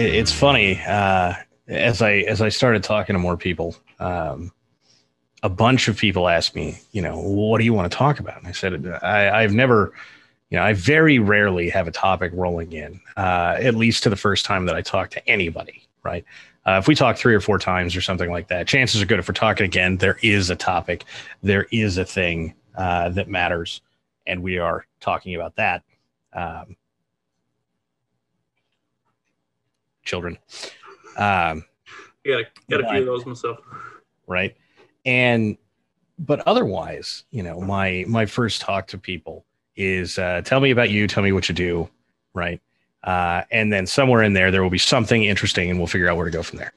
It's funny uh, as I as I started talking to more people. Um, a bunch of people asked me, you know, what do you want to talk about? And I said, I, I've never, you know, I very rarely have a topic rolling in, uh, at least to the first time that I talk to anybody, right? Uh, if we talk three or four times or something like that, chances are good if we're talking again, there is a topic, there is a thing uh, that matters, and we are talking about that. Um, children. Um, got got a few of those myself. Right, and but otherwise, you know, my my first talk to people is uh, tell me about you, tell me what you do, right? Uh, and then somewhere in there, there will be something interesting, and we'll figure out where to go from there.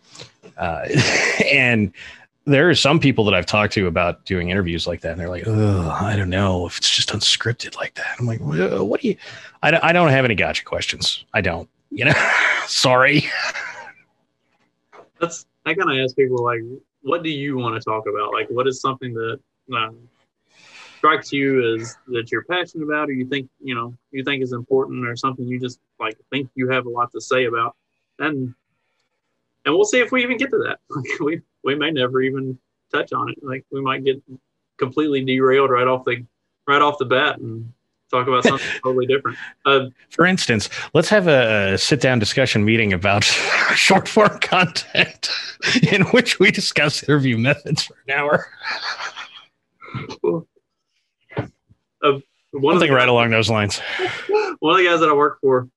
Uh, and there are some people that I've talked to about doing interviews like that, and they're like, "Oh, I don't know if it's just unscripted like that." I'm like, "What do you?" I don't, I don't have any gotcha questions. I don't. You know, sorry. That's I kind of ask people like, "What do you want to talk about? Like, what is something that um, strikes you as that you're passionate about, or you think you know you think is important, or something you just like think you have a lot to say about?" And and we'll see if we even get to that. we we may never even touch on it. Like we might get completely derailed right off the right off the bat and talk about something totally different. Uh, For instance, let's have a sit down discussion meeting about short form content in which we discuss interview methods for an hour. Uh, one thing right along those lines. One of the guys that I work for,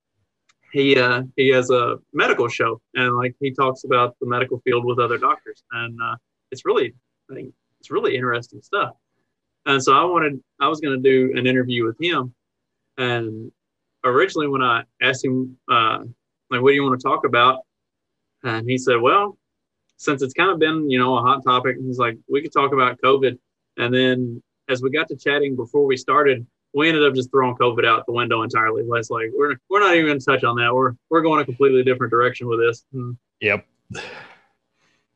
he uh, he has a medical show and like he talks about the medical field with other doctors and uh, it's really I think it's really interesting stuff. And so I wanted I was going to do an interview with him, and originally when I asked him uh, like what do you want to talk about, and he said, well, since it's kind of been you know a hot topic, he's like we could talk about COVID, and then as we got to chatting before we started, we ended up just throwing COVID out the window entirely. It's like we're we're not even going to touch on that. We're we're going a completely different direction with this. Hmm. Yep.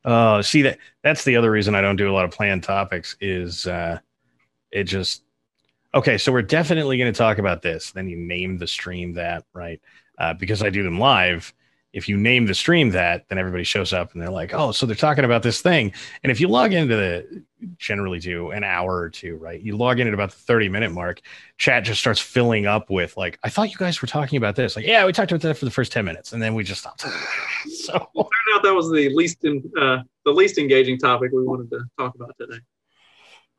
Uh, see that that's the other reason I don't do a lot of planned topics is uh, it just okay. So we're definitely going to talk about this. Then you name the stream that right uh, because I do them live if you name the stream that, then everybody shows up and they're like, oh, so they're talking about this thing. And if you log into the generally do an hour or two, right? You log in at about the 30 minute mark, chat just starts filling up with like, I thought you guys were talking about this. Like, yeah, we talked about that for the first 10 minutes and then we just stopped. so turned out that was the least in, uh, the least engaging topic we wanted to talk about today.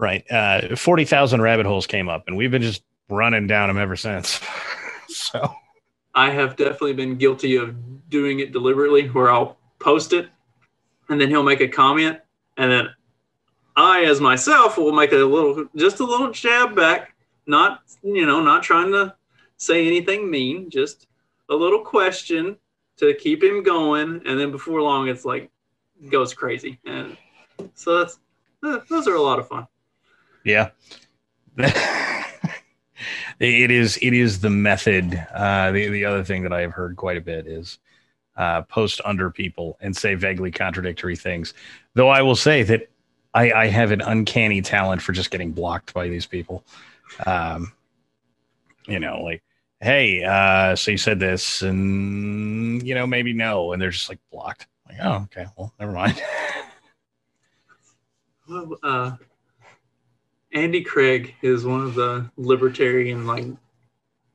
Right. Uh, 40,000 rabbit holes came up and we've been just running down them ever since. so I have definitely been guilty of doing it deliberately where I'll post it and then he'll make a comment and then I as myself will make a little just a little jab back, not you know, not trying to say anything mean, just a little question to keep him going and then before long it's like goes crazy. And so that's those are a lot of fun. Yeah. it is it is the method. Uh, the the other thing that I have heard quite a bit is uh, post under people and say vaguely contradictory things. Though I will say that I, I have an uncanny talent for just getting blocked by these people. Um, you know, like, hey, uh, so you said this, and you know, maybe no, and they're just like blocked. Like, oh, okay, well, never mind. well, uh, Andy Craig is one of the libertarian like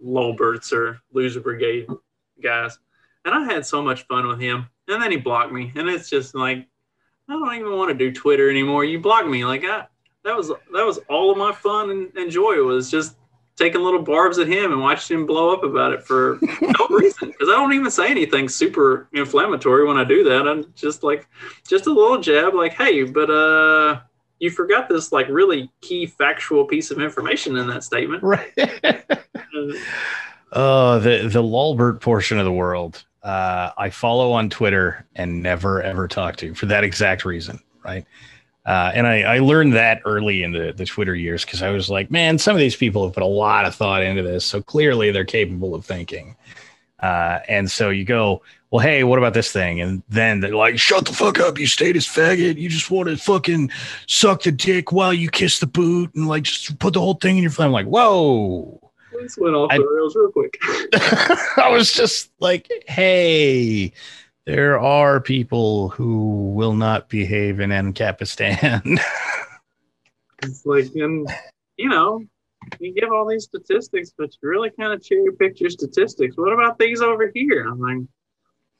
lolberts or loser brigade guys, and I had so much fun with him. And then he blocked me, and it's just like I don't even want to do Twitter anymore. You blocked me. Like I, that was that was all of my fun and, and joy was just taking little barbs at him and watching him blow up about it for no reason. Because I don't even say anything super inflammatory when I do that. I'm just like, just a little jab, like, hey, but uh, you forgot this like really key factual piece of information in that statement. Right. oh, the the Lolbert portion of the world. Uh, I follow on Twitter and never ever talk to for that exact reason. Right. Uh, and I, I, learned that early in the, the Twitter years because I was like, man, some of these people have put a lot of thought into this. So clearly they're capable of thinking. Uh, and so you go, well, hey, what about this thing? And then they're like, shut the fuck up, you statist faggot. You just want to fucking suck the dick while you kiss the boot and like just put the whole thing in your phone. I'm like, whoa. This went off the rails real quick. I was just like, hey, there are people who will not behave in Ancapistan. it's like, and you know, you give all these statistics, but you really kind of cherry pick your statistics. What about these over here? I'm like,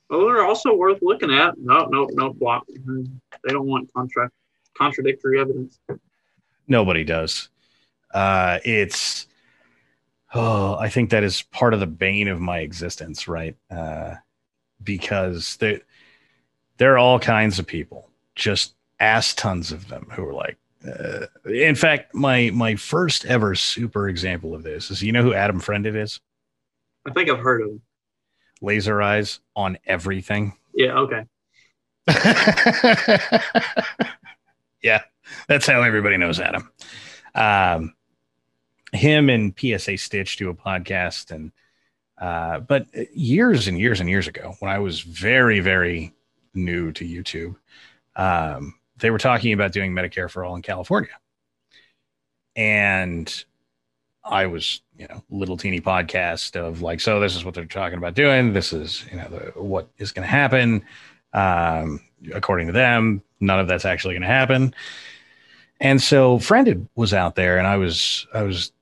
well, they're also worth looking at. No, no, no, block. They don't want contra- contradictory evidence. Nobody does. Uh, it's, oh, I think that is part of the bane of my existence, right? Uh, because there there are all kinds of people, just ass tons of them who are like. Uh, in fact, my my first ever super example of this is you know who Adam Friended is. I think I've heard of him. Laser eyes on everything. Yeah. Okay. yeah, that's how everybody knows Adam. Um, him and PSA Stitch do a podcast, and uh, but years and years and years ago, when I was very, very new to YouTube, um, they were talking about doing Medicare for all in California. And I was, you know, little teeny podcast of like, so this is what they're talking about doing. This is, you know, the, what is going to happen. Um, according to them, none of that's actually going to happen. And so Friended was out there and I was, I was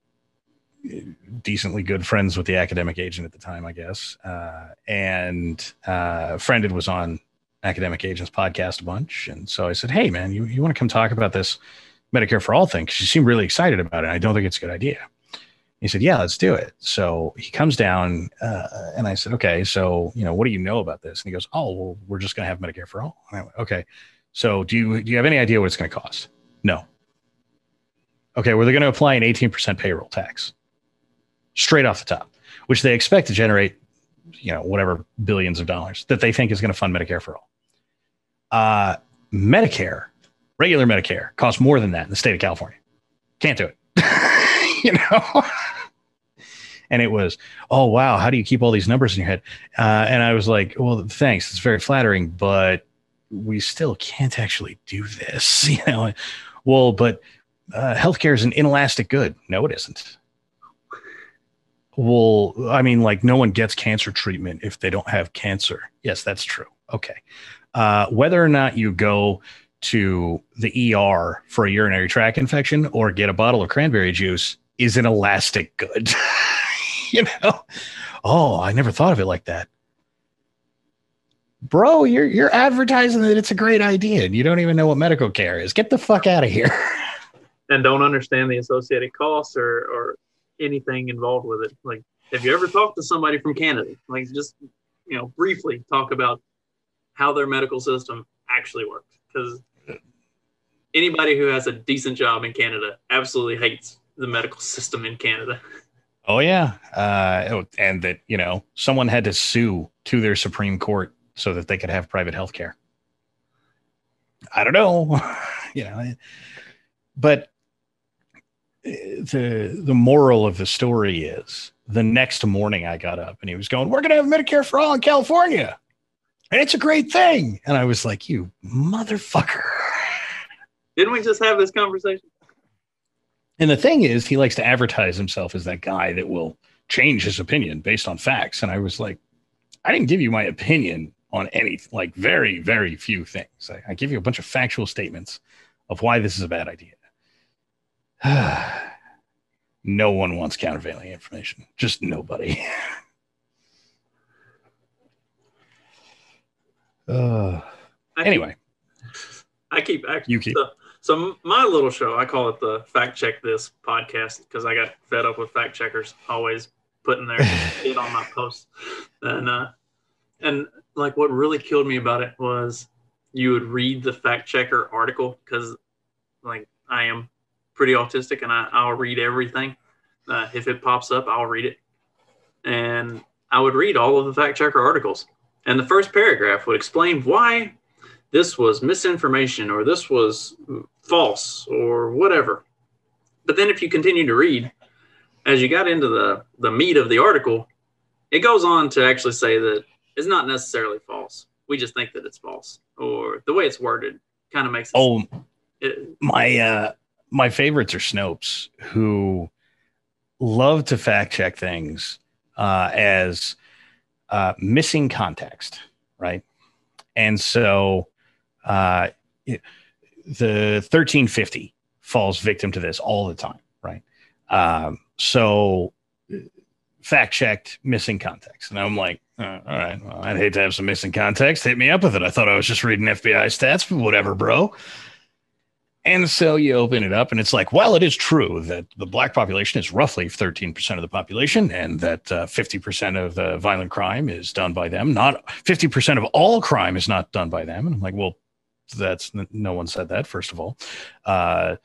decently good friends with the academic agent at the time, I guess. Uh, and uh, Friended was on Academic Agents podcast a bunch. And so I said, Hey, man, you, you want to come talk about this Medicare for All thing? Because you seem really excited about it. I don't think it's a good idea. He said, Yeah, let's do it. So he comes down, uh, and I said, Okay, so, you know, what do you know about this? And he goes, Oh, well, we're just going to have Medicare for All. And I went, Okay. So do you, do you have any idea what it's going to cost? No. Okay, well, they're going to apply an 18% payroll tax straight off the top, which they expect to generate, you know, whatever billions of dollars that they think is going to fund Medicare for all. Uh, Medicare, regular Medicare, costs more than that in the state of California. Can't do it. you know? and it was, oh, wow, how do you keep all these numbers in your head? Uh, and I was like, well, thanks. It's very flattering, but we still can't actually do this. You know, well, but uh, healthcare is an inelastic good. No, it isn't well, I mean, like no one gets cancer treatment if they don't have cancer. Yes, that's true. Okay. Uh, whether or not you go to the ER for a urinary tract infection or get a bottle of cranberry juice is an elastic good. you know? Oh, I never thought of it like that. Bro, you're you're advertising that it's a great idea and you don't even know what medical care is. Get the fuck out of here. and don't understand the associated costs or or anything involved with it. Like, have you ever talked to somebody from Canada? Like, just you know, briefly talk about how their medical system actually works. Because anybody who has a decent job in Canada absolutely hates the medical system in Canada. Oh yeah, uh, oh, and that you know someone had to sue to their Supreme Court so that they could have private health care. I don't know, you know, but the the moral of the story is the next morning I got up and he was going, "We're going to have Medicare for all in California, and it's a great thing." And I was like, "You motherfucker!" Didn't we just have this conversation? And the thing is, he likes to advertise himself as that guy that will change his opinion based on facts. And I was like, I didn't give you my opinion on any, like very, very few things. I, I give you a bunch of factual statements of why this is a bad idea. no one wants countervailing information. Just nobody. uh, anyway. I keep. You keep. So, so my little show, I call it the Fact Check This podcast because I got fed up with fact checkers always putting their shit on my posts, and uh, and like what really killed me about it was you would read the fact checker article because like I am pretty autistic and I, I'll read everything. Uh, if it pops up, I'll read it, and I would read all of the fact checker articles, and the first paragraph would explain why this was misinformation or this was false or whatever. But then if you continue to read, as you got into the, the meat of the article, it goes on to actually say that it's not necessarily false. We just think that it's false, or the way it's worded kind of makes it. Oh, it- my uh my favorites are Snopes, who love to fact check things uh, as uh, missing context, right? And so uh, the 1350 falls victim to this all the time, right? Um, so fact checked missing context. And I'm like, uh, all right, well, I'd hate to have some missing context. Hit me up with it. I thought I was just reading FBI stats, but whatever, bro. And so you open it up, and it's like, well, it is true that the black population is roughly 13% of the population, and that uh, 50% of the violent crime is done by them. Not 50% of all crime is not done by them. And I'm like, well, that's no one said that, first of all. Uh,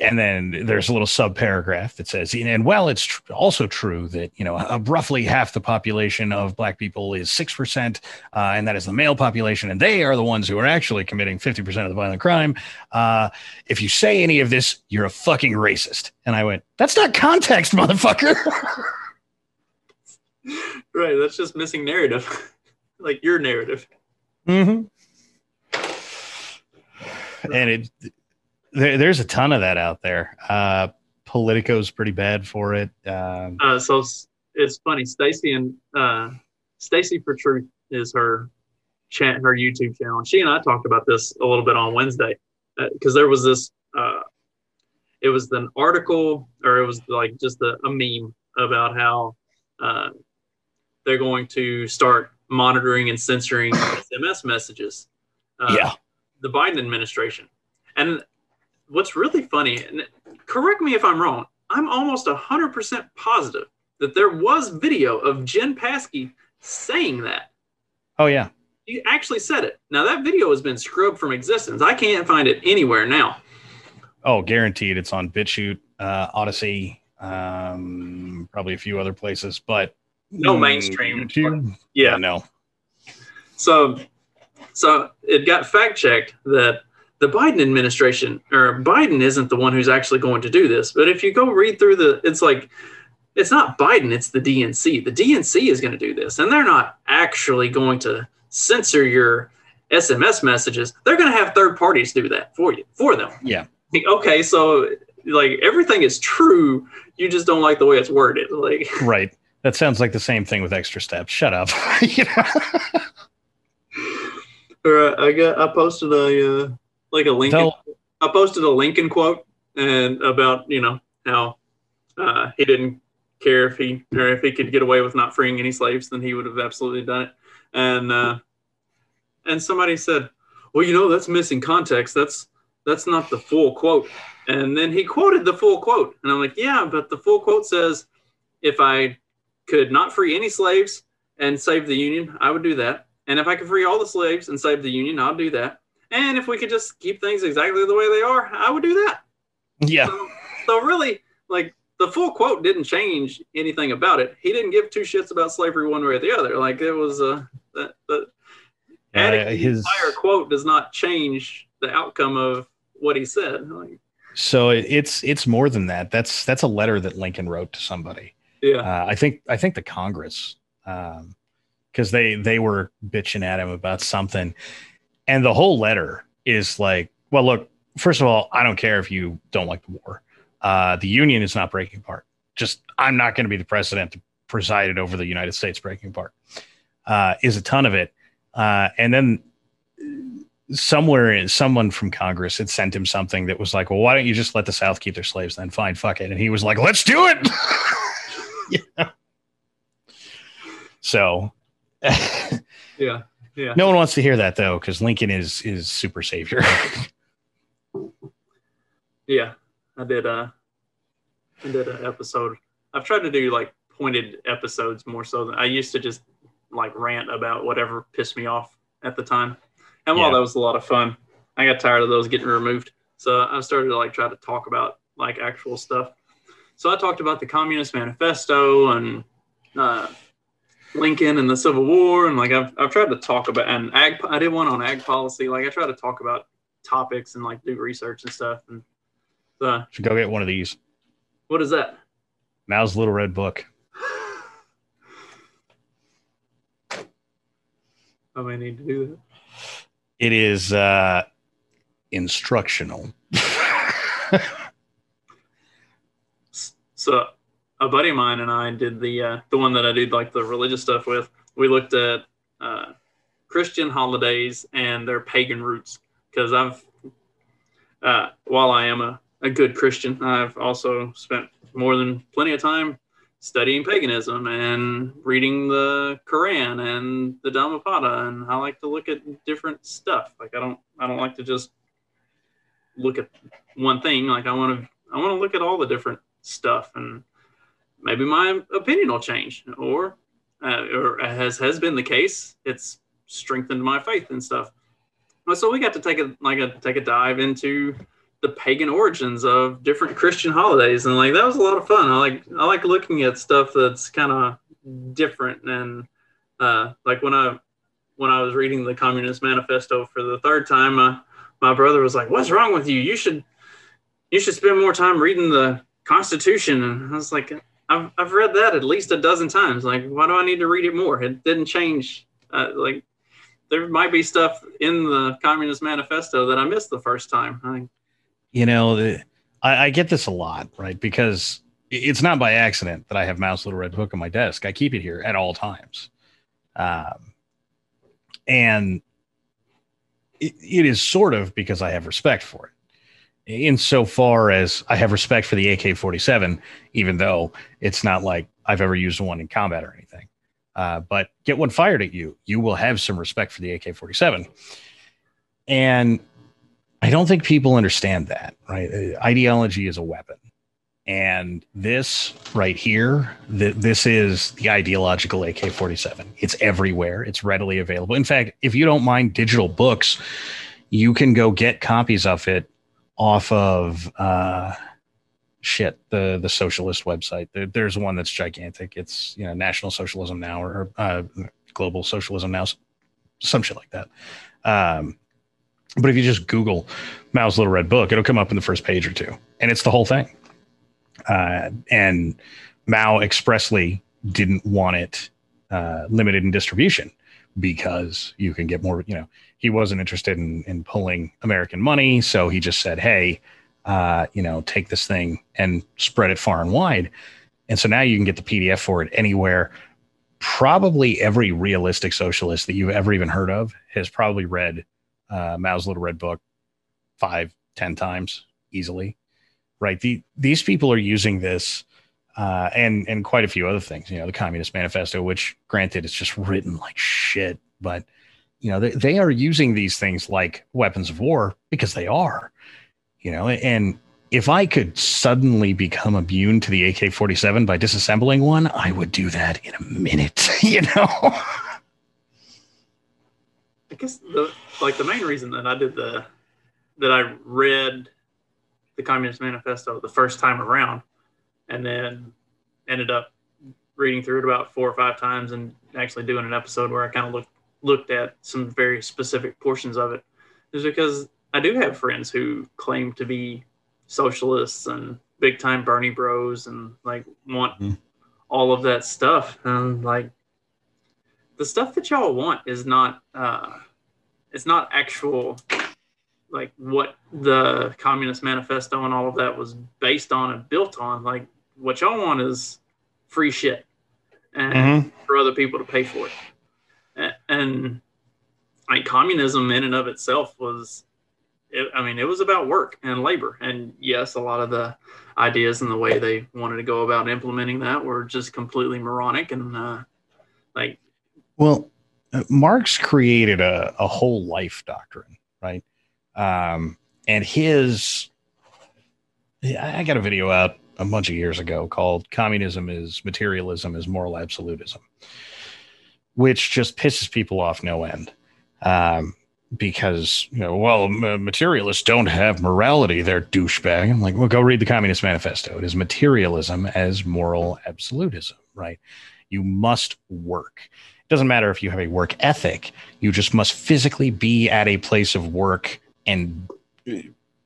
and then there's a little sub paragraph that says, and well, it's tr- also true that you know uh, roughly half the population of black people is six percent, uh, and that is the male population, and they are the ones who are actually committing fifty percent of the violent crime. Uh, if you say any of this, you're a fucking racist. And I went, that's not context, motherfucker. right. That's just missing narrative, like your narrative. mm-hmm. And it, there, there's a ton of that out there. Uh, Politico's pretty bad for it. Um, Uh, so it's, funny. Stacy and uh, Stacy for Truth is her chat, her YouTube channel. She and I talked about this a little bit on Wednesday because there was this. Uh, it was an article, or it was like just a, a meme about how uh, they're going to start monitoring and censoring SMS messages. Uh, yeah. the Biden administration. And what's really funny, and correct me if I'm wrong, I'm almost 100% positive that there was video of Jen Psaki saying that. Oh, yeah. He actually said it. Now, that video has been scrubbed from existence. I can't find it anywhere now. Oh, guaranteed. It's on BitChute, uh, Odysee, um, probably a few other places, but No mainstream. YouTube? Yeah. no. So, so it got fact checked that the Biden administration or Biden isn't the one who's actually going to do this. But if you go read through the, it's like, it's not Biden, it's the DNC. The DNC is going to do this, and they're not actually going to censor your SMS messages. They're going to have third parties do that for you, for them. Yeah. Okay, so like everything is true. You just don't like the way it's worded. Like, Right. That sounds like the same thing with extra steps. Shut up. You know? or uh, I got I posted a uh, like a Lincoln. Tell- I posted a Lincoln quote and about you know how uh, he didn't care if he or if he could get away with not freeing any slaves, then he would have absolutely done it. And uh, and somebody said, well, you know, that's missing context. That's that's not the full quote. And then he quoted the full quote, and I'm like, yeah, but the full quote says, if I could not free any slaves and save the Union, I would do that. And if I could free all the slaves and save the Union, I'll do that. And if we could just keep things exactly the way they are, I would do that. yeah. So, so really, like the full quote didn't change anything about it. He didn't give two shits about slavery one way or the other. Like it was uh, that the Uh, his, entire quote does not change the outcome of what he said. Like, so it's it's more than that. That's that's a letter that Lincoln wrote to somebody. yeah, Uh, I think I think the Congress, Um because they they were bitching at him about something, and the whole letter is like, well, look, first of all, I don't care if you don't like the war. Uh, the Union is not breaking apart. Just I'm not going to be the president that presided over the United States breaking apart. Uh, is a ton of it, uh, and then somewhere someone from Congress had sent him something that was like, well, why don't you just let the South keep their slaves then? Fine, fuck it. And he was like, let's do it. Yeah. So yeah, yeah. no one wants to hear that though, because Lincoln is is super savior. Yeah, I did. Uh, I did an episode. I've tried to do like pointed episodes more so than I used to just like rant about whatever pissed me off at the time. And while Yeah. that was a lot of fun, I got tired of those getting removed. So I started to like try to talk about like actual stuff. So I talked about the Communist Manifesto and uh, Lincoln and the Civil War, and like I've I've tried to talk about and ag. I did one on ag policy. Like I try to talk about topics and like do research and stuff. And uh, Should go get one of these. what is that? Mao's Little Red Book. I may need to do that. It is uh, instructional. So a buddy of mine and I did the uh, the one that I did like the religious stuff with. We looked at uh, Christian holidays and their pagan roots because I've uh, while I am a, a good Christian, I've also spent more than plenty of time studying paganism and reading the Quran and the Dhammapada, and I like to look at different stuff. Like I don't I don't like to just look at one thing. Like I want to I want to look at all the different stuff and maybe my opinion will change or uh, or has has been the case. It's strengthened my faith and stuff. So we got to take a like a take a dive into the pagan origins of different christian holidays and like that was a lot of fun. I like i like looking at stuff that's kind of different and uh like when i when i was reading the communist manifesto for the third time uh, my brother was like what's wrong with you? You should you should spend more time reading the Constitution. And I was like, I've, I've read that at least a dozen times. Like, why do I need to read it more? It didn't change. Uh, like, there might be stuff in the Communist Manifesto that I missed the first time. I, you know, the, I, I get this a lot, right? Because it's not by accident that I have Mao's Little Red Book on my desk. I keep it here at all times. Um, and it, it is sort of because I have respect for it. Insofar as I have respect for the AK 47, even though it's not like I've ever used one in combat or anything. Uh, but get one fired at you, you will have some respect for the AK 47. And I don't think people understand that, right? Uh, Ideology is a weapon. And this right here, th- this is the ideological AK 47. It's everywhere, it's readily available. In fact, if you don't mind digital books, you can go get copies of it off of uh, shit the the socialist website. There, there's one that's gigantic. It's you know National Socialism Now or uh, Global Socialism Now, some shit like that. Um, but if you just Google Mao's Little Red Book, it'll come up in the first page or two, and it's the whole thing. Uh, and Mao expressly didn't want it uh, limited in distribution because you can get more. You know, he wasn't interested in in pulling American money, so he just said, "Hey, uh, you know, take this thing and spread it far and wide." And so now you can get the PDF for it anywhere. Probably every realistic socialist that you've ever even heard of has probably read uh, Mao's Little Red Book five, ten times easily. Right? The, these people are using this uh, and and quite a few other things. You know, the Communist Manifesto, which granted it's just written like shit, but you know they, they are using these things like weapons of war because they are. You know, and if I could suddenly become immune to the AK forty seven by disassembling one, I would do that in a minute. You know. I guess the like the main reason that I did the that I read the Communist Manifesto the first time around, and then ended up reading through it about four or five times and actually doing an episode where I kind of looked looked at some very specific portions of it, is because I do have friends who claim to be socialists and big time Bernie bros and like want Mhm. all of that stuff. And like the stuff that y'all want is not uh it's not actual like what the communist manifesto and all of that was based on and built on. Like what y'all want is free shit and for other people to pay for it. A- and like communism in and of itself was it, i mean it was about work and labor. And yes a lot of the ideas and the way they wanted to go about implementing that were just completely moronic and uh like Well, uh, Marx created a, a whole life doctrine, right? Um, and his I got a video out a bunch of years ago called Communism is Materialism is Moral Absolutism, which just pisses people off no end. Um, because, you know, well, materialists don't have morality. They're douchebag. I'm like, well, go read the Communist Manifesto. It is materialism as moral absolutism, right? You must work. It doesn't matter if you have a work ethic, you just must physically be at a place of work and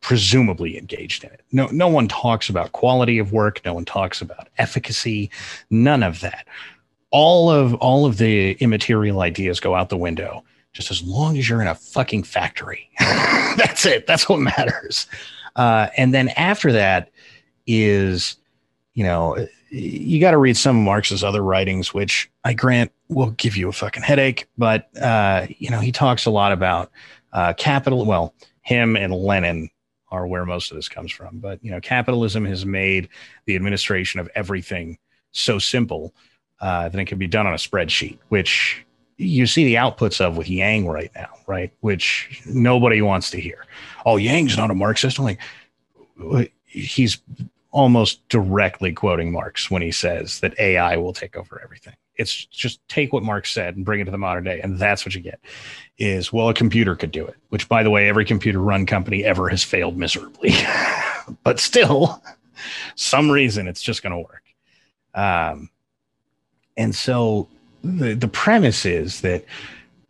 presumably engaged in it. No, no one talks about quality of work. No one talks about efficacy. None of that. All of all of the immaterial ideas go out the window. Just as long as you're in a fucking factory, that's it. That's what matters. Uh, and then after that is, you know, you got to read some of Marx's other writings, which I grant will give you a fucking headache. But uh, you know, he talks a lot about uh, capital. Well, him and Lenin are where most of this comes from. But you know, capitalism has made the administration of everything so simple uh, that it can be done on a spreadsheet, which you see the outputs of with Yang right now, right? Which nobody wants to hear. Oh, Yang's not a Marxist. I'm like, he's almost directly quoting Marx when he says that AI will take over everything. It's just take what Marx said and bring it to the modern day, and that's what you get. Is well, a computer could do it. Which, by the way, every computer-run company ever has failed miserably, but still, some reason it's just going to work. Um, and so the the premise is that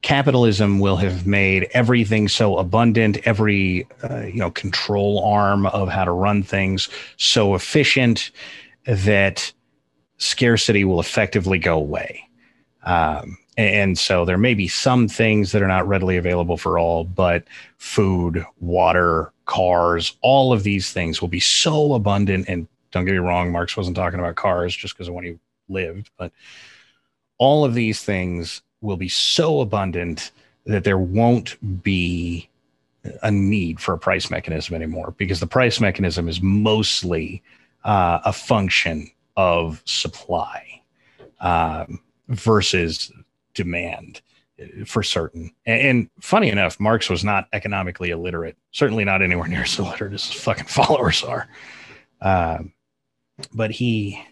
capitalism will have made everything so abundant every uh, you know control arm of how to run things so efficient that scarcity will effectively go away. Um, and so there may be some things that are not readily available for all but food water cars all of these things will be so abundant. And don't get me wrong marx wasn't talking about cars just because of when he lived but all of these things will be so abundant that there won't be a need for a price mechanism anymore because the price mechanism is mostly uh, a function of supply um, versus demand uh, for certain. And, and, funny enough, Marx was not economically illiterate, certainly not anywhere near as illiterate as his fucking followers are. Um, but he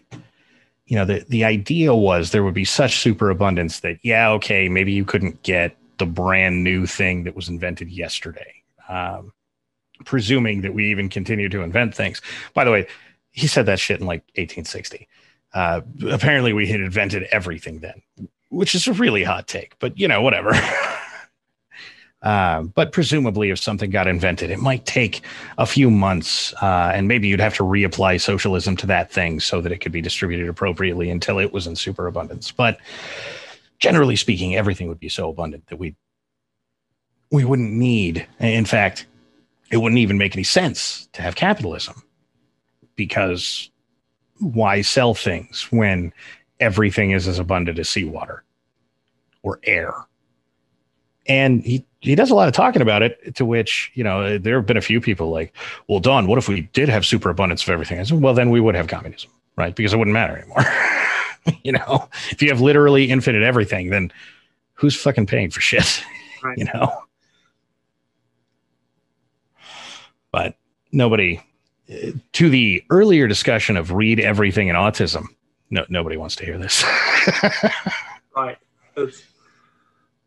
you know, the, the idea was there would be such superabundance that, yeah, okay, maybe you couldn't get the brand new thing that was invented yesterday. Um, presuming that we even continue to invent things. By the way, he said that shit in like 1860. Uh, apparently, we had invented everything then, which is a really hot take, but you know, whatever. Uh, but presumably, if something got invented, it might take a few months, uh, and maybe you'd have to reapply socialism to that thing so that it could be distributed appropriately until it was in superabundance. But generally speaking, everything would be so abundant that we we wouldn't need. In fact, it wouldn't even make any sense to have capitalism because why sell things when everything is as abundant as seawater or air? And he he does a lot of talking about it to which you know there have been a few people like well don what if we did have superabundance of everything? I said well then we would have communism right? Because it wouldn't matter anymore. You know if you have literally infinite everything then who's fucking paying for shit? Right. you know? But nobody to the earlier discussion of read everything in autism no nobody wants to hear this right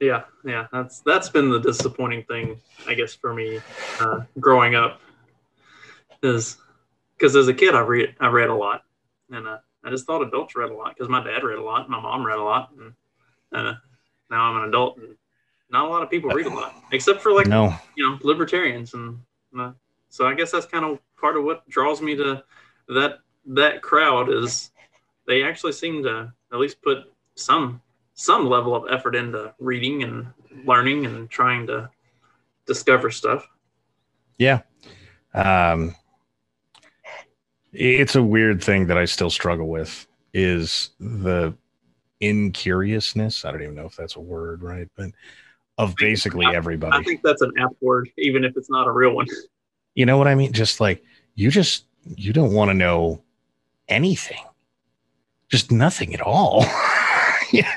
yeah, yeah, that's that's been the disappointing thing, I guess, for me uh, growing up, is because as a kid I read I read a lot, and uh, I just thought adults read a lot because my dad read a lot, my mom read a lot, and uh, now I'm an adult and not a lot of people read a lot, except for like no. you know libertarians, and uh, so I guess that's kind of part of what draws me to that that crowd is they actually seem to at least put some some level of effort into reading and learning and trying to discover stuff. Yeah. Um, it's a weird thing that I still struggle with is the incuriousness. I don't even know if that's a word, right? But of basically everybody. I think that's an app word, even if it's not a real one. You know what I mean? Just like you just you don't want to know anything. Just nothing at all. yeah.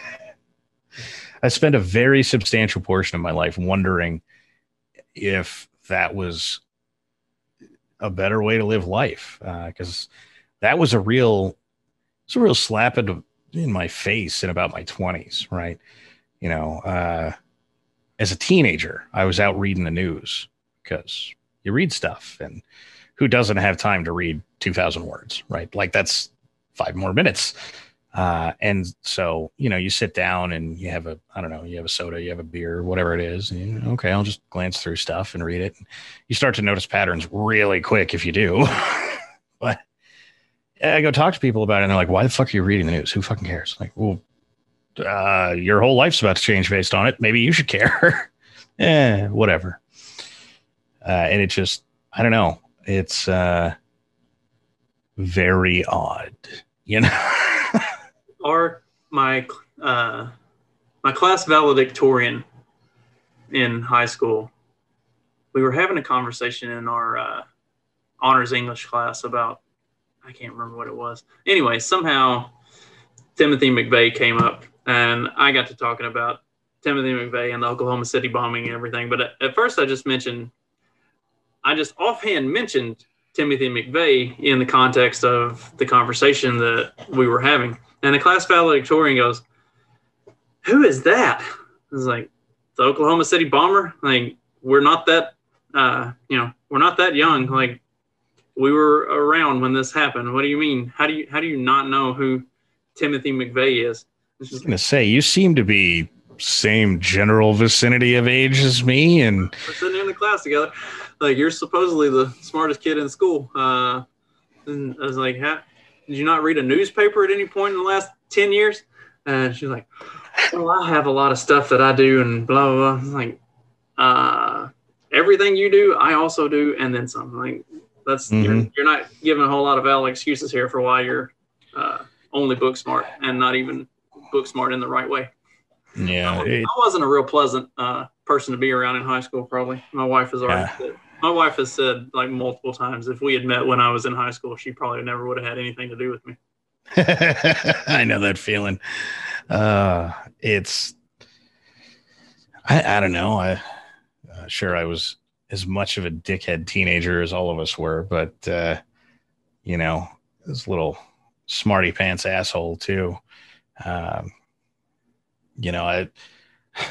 I spent a very substantial portion of my life wondering if that was a better way to live life because uh, that was a real it's a real slap in, in my face in about my 20s right you know uh, as a teenager i was out reading the news because you read stuff and who doesn't have time to read 2000 words right like that's five more minutes uh, and so, you know, you sit down and you have a, I don't know, you have a soda, you have a beer, whatever it is. And, okay, I'll just glance through stuff and read it. You start to notice patterns really quick if you do. but I go talk to people about it and they're like, why the fuck are you reading the news? Who fucking cares? Like, well, uh, your whole life's about to change based on it. Maybe you should care. eh, whatever. Uh, and it just, I don't know. It's uh, very odd, you know? our my uh, my class valedictorian in high school, we were having a conversation in our uh, honors English class about I can't remember what it was. Anyway, somehow Timothy McVeigh came up, and I got to talking about Timothy McVeigh and the Oklahoma City bombing and everything. But at first, I just mentioned, I just offhand mentioned Timothy McVeigh in the context of the conversation that we were having. And the class valedictorian goes, Who is that? I was like, The Oklahoma City bomber? Like, we're not that, uh, you know, we're not that young. Like, we were around when this happened. What do you mean? How do you, how do you not know who Timothy McVeigh is? I was going to say, you seem to be same general vicinity of age as me. And we're sitting in the class together. Like, you're supposedly the smartest kid in school. Uh, and I was like, did you not read a newspaper at any point in the last 10 years? And she's like, well, I have a lot of stuff that I do and blah, blah, blah. like, uh, everything you do, I also do. And then something like that's, mm-hmm. you're, you're, not giving a whole lot of valid excuses here for why you're, uh, only book smart and not even book smart in the right way. Yeah. It, I wasn't a real pleasant, uh, person to be around in high school. Probably my wife is already yeah my wife has said like multiple times if we had met when I was in high school, she probably never would have had anything to do with me. I know that feeling. Uh, it's, I, I don't know. I, uh, sure, I was as much of a dickhead teenager as all of us were, but, uh, you know, this little smarty pants asshole too. Um, you know, I,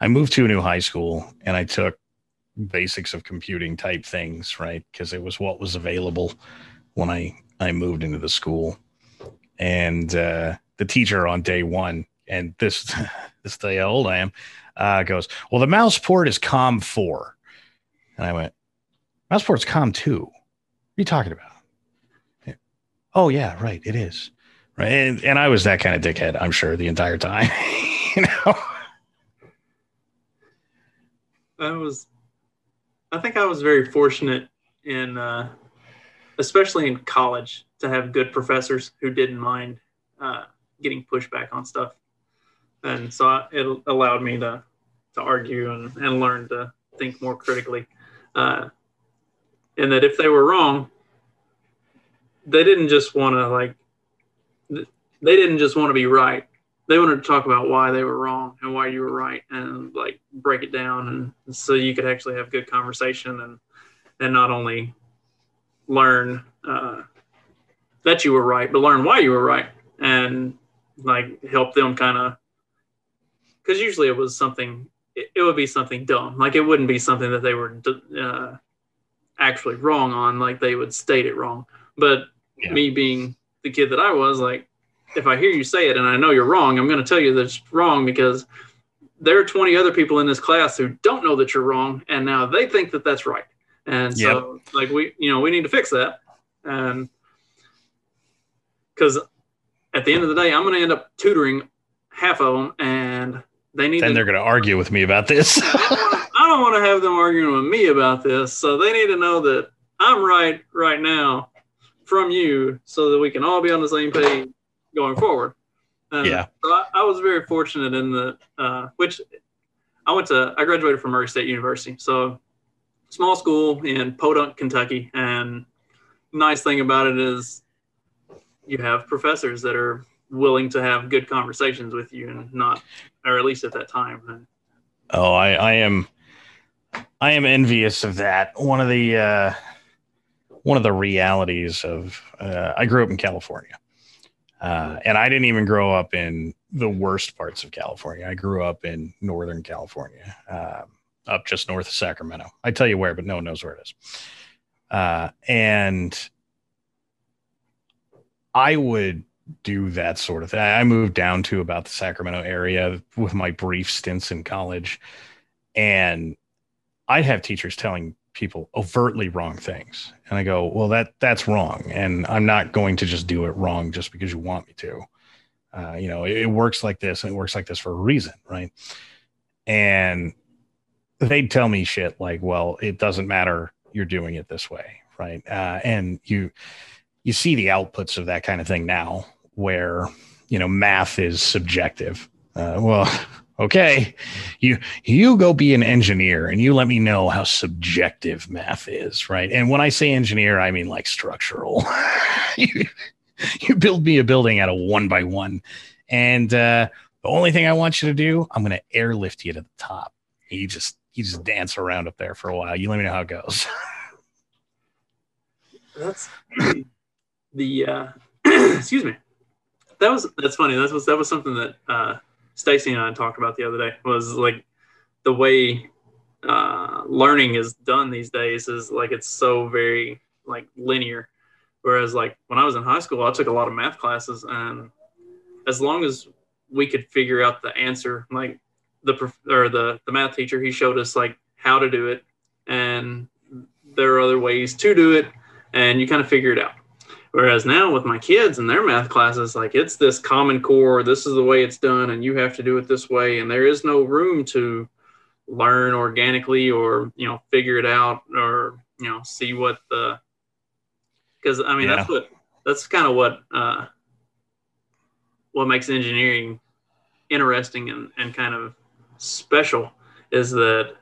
I moved to a new high school and I took basics of computing type things, right? Because it was what was available when I I moved into the school, and uh, the teacher on day one, and this this day how old I am, uh, goes, "Well, the mouse port is COM four, and I went, "Mouse port's COM two. What are you talking about?" Yeah. Oh yeah, right, it is. Right, and, and I was that kind of dickhead, I'm sure, the entire time. you know. That was I think I was very fortunate in, uh, especially in college, to have good professors who didn't mind uh, getting pushback on stuff, and so I, it allowed me to to argue and, and learn to think more critically. Uh, and that if they were wrong, they didn't just want to like they didn't just want to be right they wanted to talk about why they were wrong and why you were right and like break it down and so you could actually have good conversation and and not only learn uh, that you were right but learn why you were right and like help them kind of because usually it was something it, it, would be something dumb like it wouldn't be something that they were uh, actually wrong on like they would state it wrong but yeah. me being the kid that i was like if I hear you say it and I know you're wrong, I'm going to tell you that it's wrong because there are 20 other people in this class who don't know that you're wrong, and now they think that that's right. And so, yep. like we, you know, we need to fix that, and because at the end of the day, I'm going to end up tutoring half of them, and they need. And to, they're going to argue with me about this. I don't want to have them arguing with me about this, so they need to know that I'm right right now from you, so that we can all be on the same page going forward. Yeah. So I, I, was very fortunate in the, uh, which I went to, I graduated from Murray State University. So small school in Podunk, Kentucky. And nice thing about it is you have professors that are willing to have good conversations with you and not, or at least at that time. Oh, I, I am, I am envious of that. One of the uh, one of the realities of uh, I grew up in California, uh, and I didn't even grow up in the worst parts of California. I grew up in Northern California, uh, up just north of Sacramento. I tell you where, but no one knows where it is. Uh, and I would do that sort of thing. I moved down to about the Sacramento area with my brief stints in college, and I'd have teachers telling people overtly wrong things, and I go, "Well, that that's wrong, and I'm not going to just do it wrong just because you want me to." Uh, you know, it, it works like this, and it works like this for a reason, right? And they'd tell me shit like, "Well, it doesn't matter. You're doing it this way, right?" Uh, and you you see the outputs of that kind of thing now where you know math is subjective uh, well okay. You you go be an engineer and you let me know how subjective math is right? And when i say engineer i mean like structural. You, you build me a building out of one by one. And uh, the only thing i want you to do i'm going to airlift you to the top. You just you just dance around up there for a while. You let me know how it goes. That's the uh, excuse me. That was that's funny. That was that was something that uh, Stacy and I talked about the other day. Was like the way uh, learning is done these days is like it's so very like linear. Whereas like when I was in high school, I took a lot of math classes, and as long as we could figure out the answer, like the or the the math teacher, he showed us like how to do it, and there are other ways to do it, and you kind of figure it out. Whereas now with my kids and their math classes, like it's this common core, this is the way it's done, and you have to do it this way. And there is no room to learn organically or, you know, figure it out or, you know, see what the, because I mean, yeah. that's what, that's kind of what, uh, what makes engineering interesting and, and kind of special is that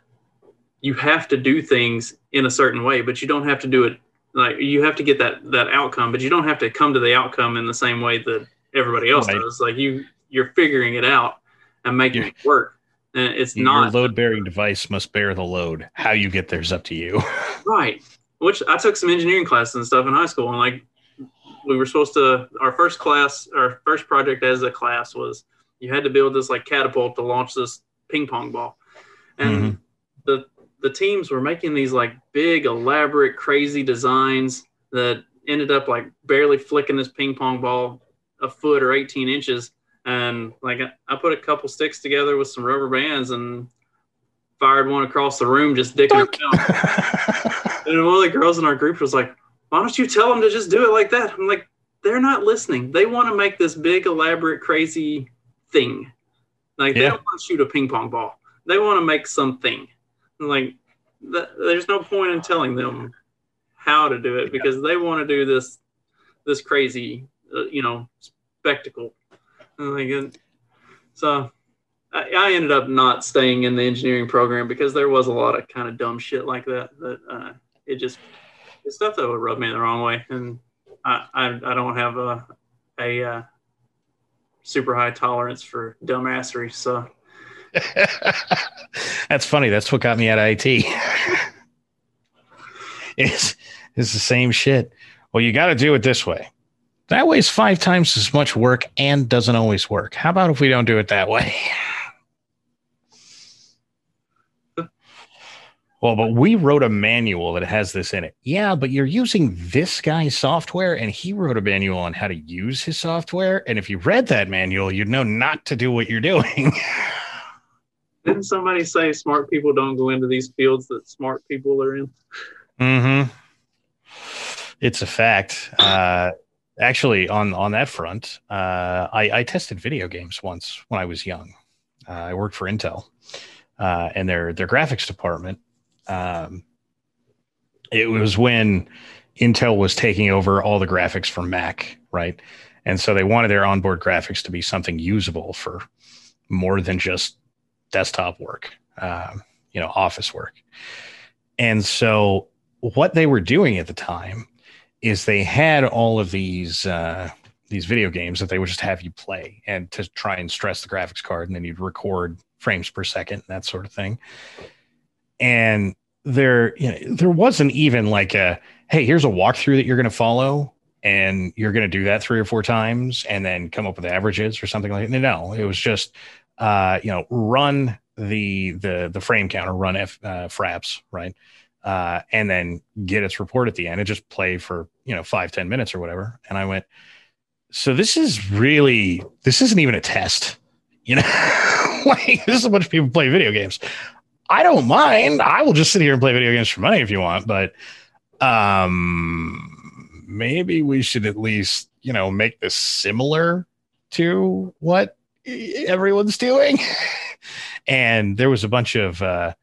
you have to do things in a certain way, but you don't have to do it like you have to get that that outcome, but you don't have to come to the outcome in the same way that everybody else right. does. Like you you're figuring it out and making it work. And it's not your not load bearing device must bear the load. How you get there's up to you. right. Which I took some engineering classes and stuff in high school and like we were supposed to our first class our first project as a class was you had to build this like catapult to launch this ping pong ball. And mm-hmm. the the teams were making these like big, elaborate, crazy designs that ended up like barely flicking this ping pong ball a foot or 18 inches. And like I put a couple sticks together with some rubber bands and fired one across the room, just dicking around. and one of the girls in our group was like, "Why don't you tell them to just do it like that?" I'm like, "They're not listening. They want to make this big, elaborate, crazy thing. Like yeah. they don't want to shoot a ping pong ball. They want to make something." Like th- there's no point in telling them how to do it because they want to do this this crazy uh, you know spectacle. Like, so I, I, ended up not staying in the engineering program because there was a lot of kind of dumb shit like that that uh, it just it's stuff that would rub me the wrong way. And i i, I don't have a a uh, super high tolerance for dumbassery so That's funny. That's what got me out of IT. it's, it's the same shit. Well, you got to do it this way. That is five times as much work and doesn't always work. How about if we don't do it that way? Well, but we wrote a manual that has this in it. Yeah, but you're using this guy's software, and he wrote a manual on how to use his software. And if you read that manual, you'd know not to do what you're doing. Didn't somebody say smart people don't go into these fields that smart people are in? Mm-hmm. It's a fact. Uh, actually, on on that front, uh, I, I, tested video games once when I was young. Uh, I worked for Intel, uh, and their their graphics department. Um, it was when Intel was taking over all the graphics for Mac, right? And so they wanted their onboard graphics to be something usable for more than just desktop work, um, you know, office work. And so what they were doing at the time is they had all of these uh, these video games that they would just have you play and to try and stress the graphics card, and then you'd record frames per second, and that sort of thing. and there you know, there wasn't even like a hey here's a walkthrough that you're going to follow and you're going to do that three or four times and then come up with averages or something like that no it was just uh you know run the the the frame counter run f uh, fraps right? Uh and then get its report at the end. And just play for you know five ten minutes or whatever. And i went so this is really this isn't even a test. You know like this is a bunch of people play video games. I don't mind. I will just sit here and play video games for money if you want, but um maybe we should at least, you know, make this similar to what everyone's doing. and there was a bunch of uh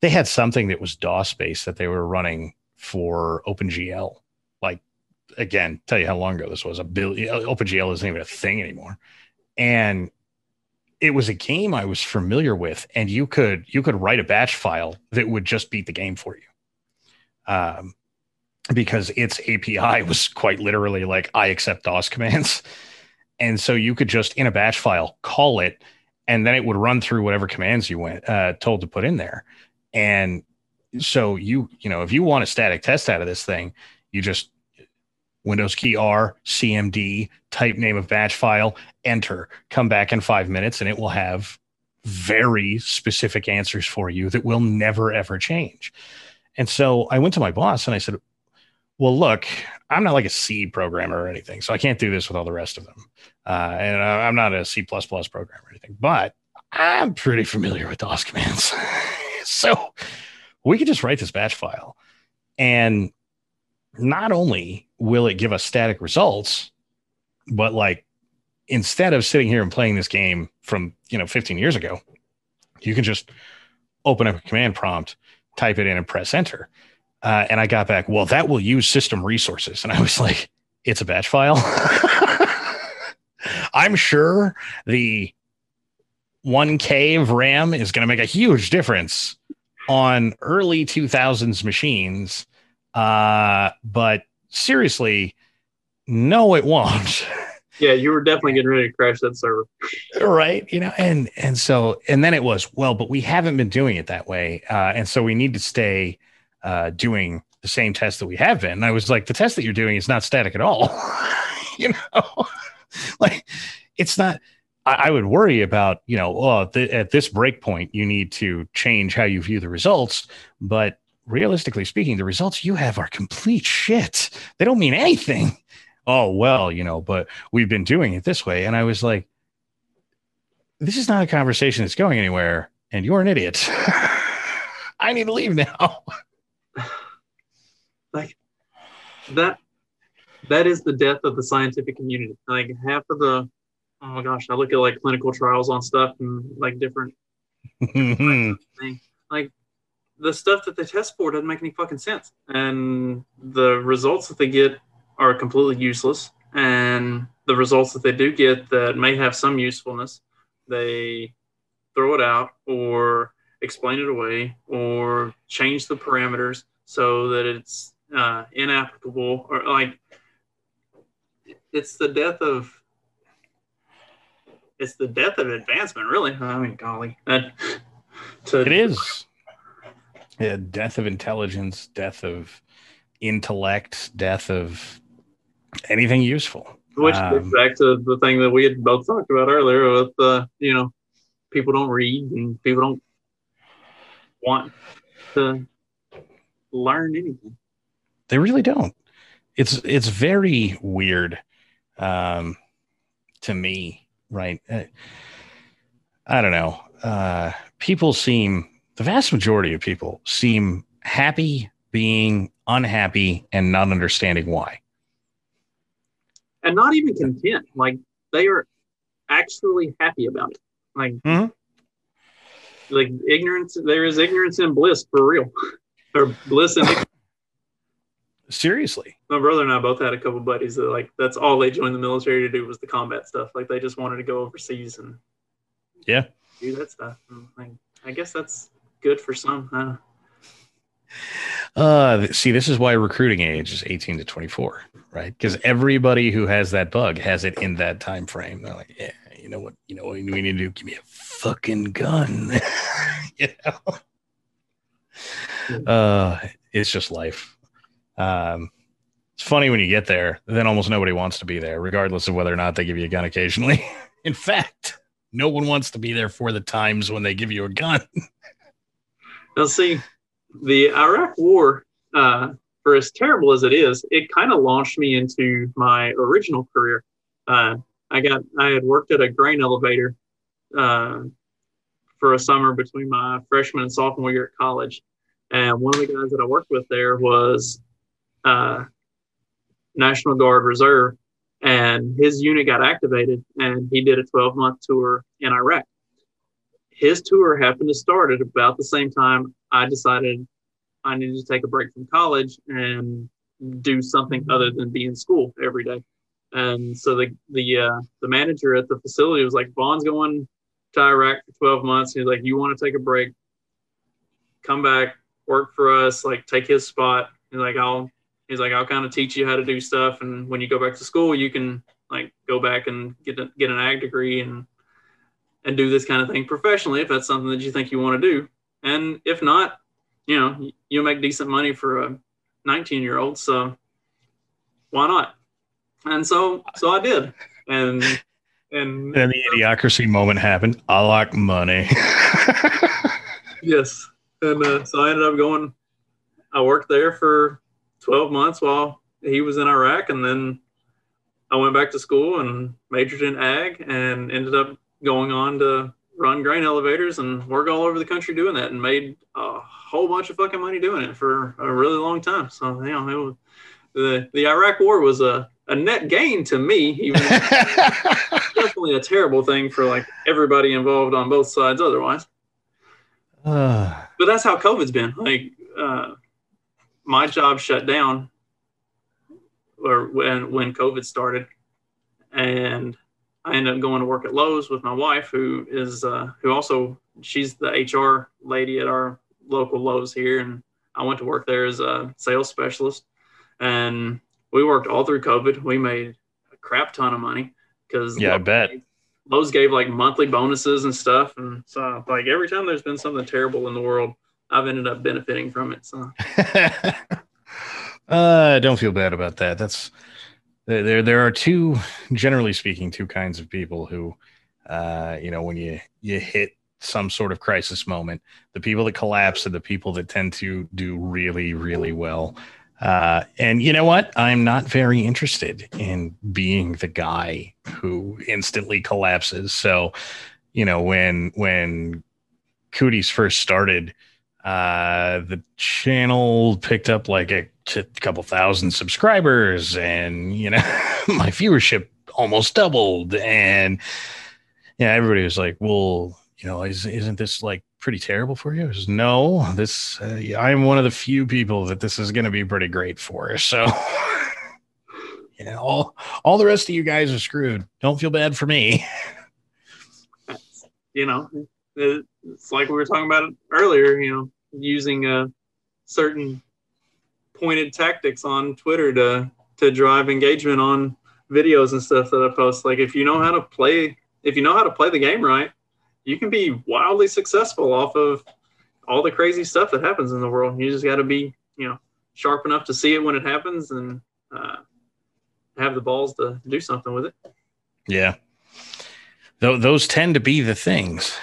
they had something that was DOS based that they were running for OpenGL. Like again, tell you how long ago this was. A billion OpenGL isn't even a thing anymore. And it was a game I was familiar with, and you could you could write a batch file that would just beat the game for you, um, because its API was quite literally like I accept DOS commands, and so you could just in a batch file call it, and then it would run through whatever commands you went uh, told to put in there, and so you you know if you want a static test out of this thing, you just Windows key R, CMD, type name of batch file, enter, come back in five minutes, and it will have very specific answers for you that will never ever change. And so I went to my boss and I said, Well, look, I'm not like a C programmer or anything, so I can't do this with all the rest of them. Uh, and I'm not a C programmer or anything, but I'm pretty familiar with DOS commands. so we could just write this batch file. And not only will it give us static results, but like instead of sitting here and playing this game from you know 15 years ago, you can just open up a command prompt, type it in, and press enter. Uh, and I got back, well, that will use system resources. And I was like, it's a batch file. I'm sure the 1K of RAM is going to make a huge difference on early 2000s machines uh, but seriously, no, it won't. Yeah, you were definitely getting ready to crash that server. right. You know, and and so and then it was, well, but we haven't been doing it that way. Uh, and so we need to stay uh doing the same test that we have been. And I was like, the test that you're doing is not static at all. you know, like it's not I, would worry about, you know, oh, th- at this break point, you need to change how you view the results. But realistically speaking, the results you have are complete shit. They don't mean anything. Oh, well, you know, but we've been doing it this way. And I was like, this is not a conversation that's going anywhere. And you're an idiot. I need to leave now. like that, that is the death of the scientific community. Like half of the, oh my gosh, I look at like clinical trials on stuff and like different, like the stuff that they test for doesn't make any fucking sense. And the results that they get are completely useless. And the results that they do get that may have some usefulness, they throw it out or explain it away or change the parameters so that it's uh, inapplicable or like it's the death of it's the death of advancement really i mean golly that to, it is yeah, death of intelligence, death of intellect, death of anything useful. Which um, goes back to the thing that we had both talked about earlier with uh, you know, people don't read and people don't want to learn anything. They really don't. It's it's very weird um, to me, right? I, uh, I don't know. Uh, people seem the vast majority of people seem happy being unhappy and not understanding why. And not even content. Like they are actually happy about it. Like, mm-hmm. like ignorance, there is ignorance and bliss for real. or bliss and Seriously. My brother and I both had a couple buddies that like that's all they joined the military to do was the combat stuff. Like they just wanted to go overseas and yeah, do that stuff. like, I guess that's good for some, huh? Uh, see, this is why recruiting age is 18 to 24, right? Because everybody who has that bug has it in that time frame. They're like, yeah, you know what? You know what we need to do? Give me a fucking gun. you know? uh, it's just life. Um, it's funny when you get there, then almost nobody wants to be there, regardless of whether or not they give you a gun occasionally. In fact, no one wants to be there for the times when they give you a gun. now, see, the Iraq War, uh, for as terrible as it is, it kind of launched me into my original career. Uh, I got, I had worked at a grain elevator uh, for a summer between my freshman and sophomore year at college, and one of the guys that I worked with there was uh, National Guard Reserve, and his unit got activated, and he did a 12 month tour in Iraq. His tour happened to start at about the same time I decided I needed to take a break from college and do something other than be in school every day. And so the the uh, the manager at the facility was like, "Vaughn's going to Iraq for 12 months." He's like, "You want to take a break? Come back, work for us, like take his spot." He's like, "I'll he's like, I'll kind of teach you how to do stuff, and when you go back to school, you can like go back and get a, get an ag degree and and do this kind of thing professionally if that's something that you think you want to do. And if not, you know, you'll make decent money for a 19 year old, so why not? And so so I did, and and then the idiocracy moment happened. I like money. yes, and uh, so I ended up going. I worked there for 12 months while he was in Iraq. And then I went back to school and majored in ag and ended up going on to run grain elevators and work all over the country doing that and made a whole bunch of fucking money doing it for a really long time. So, you know, it was, the, the Iraq war was a, a net gain to me, even definitely a terrible thing for like everybody involved on both sides otherwise. Uh, but that's how COVID's been. Like, uh, my job shut down or when when COVID started, and I ended up going to work at Lowe's with my wife, who is uh, who also she's the HR lady at our local Lowe's here, and I went to work there as a sales specialist, and we worked all through COVID. We made a crap ton of money because yeah, Lowe's, I bet Lowe's gave like monthly bonuses and stuff, and so like every time there's been something terrible in the world, I've ended up benefiting from it. So, uh, don't feel bad about that. That's there. There are two, generally speaking, two kinds of people who, uh, you know, when you you hit some sort of crisis moment, the people that collapse are the people that tend to do really, really well. Uh, and you know what? I'm not very interested in being the guy who instantly collapses. So, you know, when when Cooties first started, uh, the channel picked up like a, couple thousand subscribers, and you know, my viewership almost doubled. And yeah, everybody was like, "Well, you know, is, isn't this like pretty terrible for you?" Was, no, this uh, I'm one of the few people that this is going to be pretty great for. So. you know, all all the rest of you guys are screwed. Don't feel bad for me. You know, it's like we were talking about earlier. You know, using a uh, certain pointed tactics on Twitter to to drive engagement on videos and stuff that I post. Like if you know how to play, if you know how to play the game right, you can be wildly successful off of all the crazy stuff that happens in the world. You just got to be, you know, sharp enough to see it when it happens and uh, have the balls to do something with it. Yeah, Th- those tend to be the things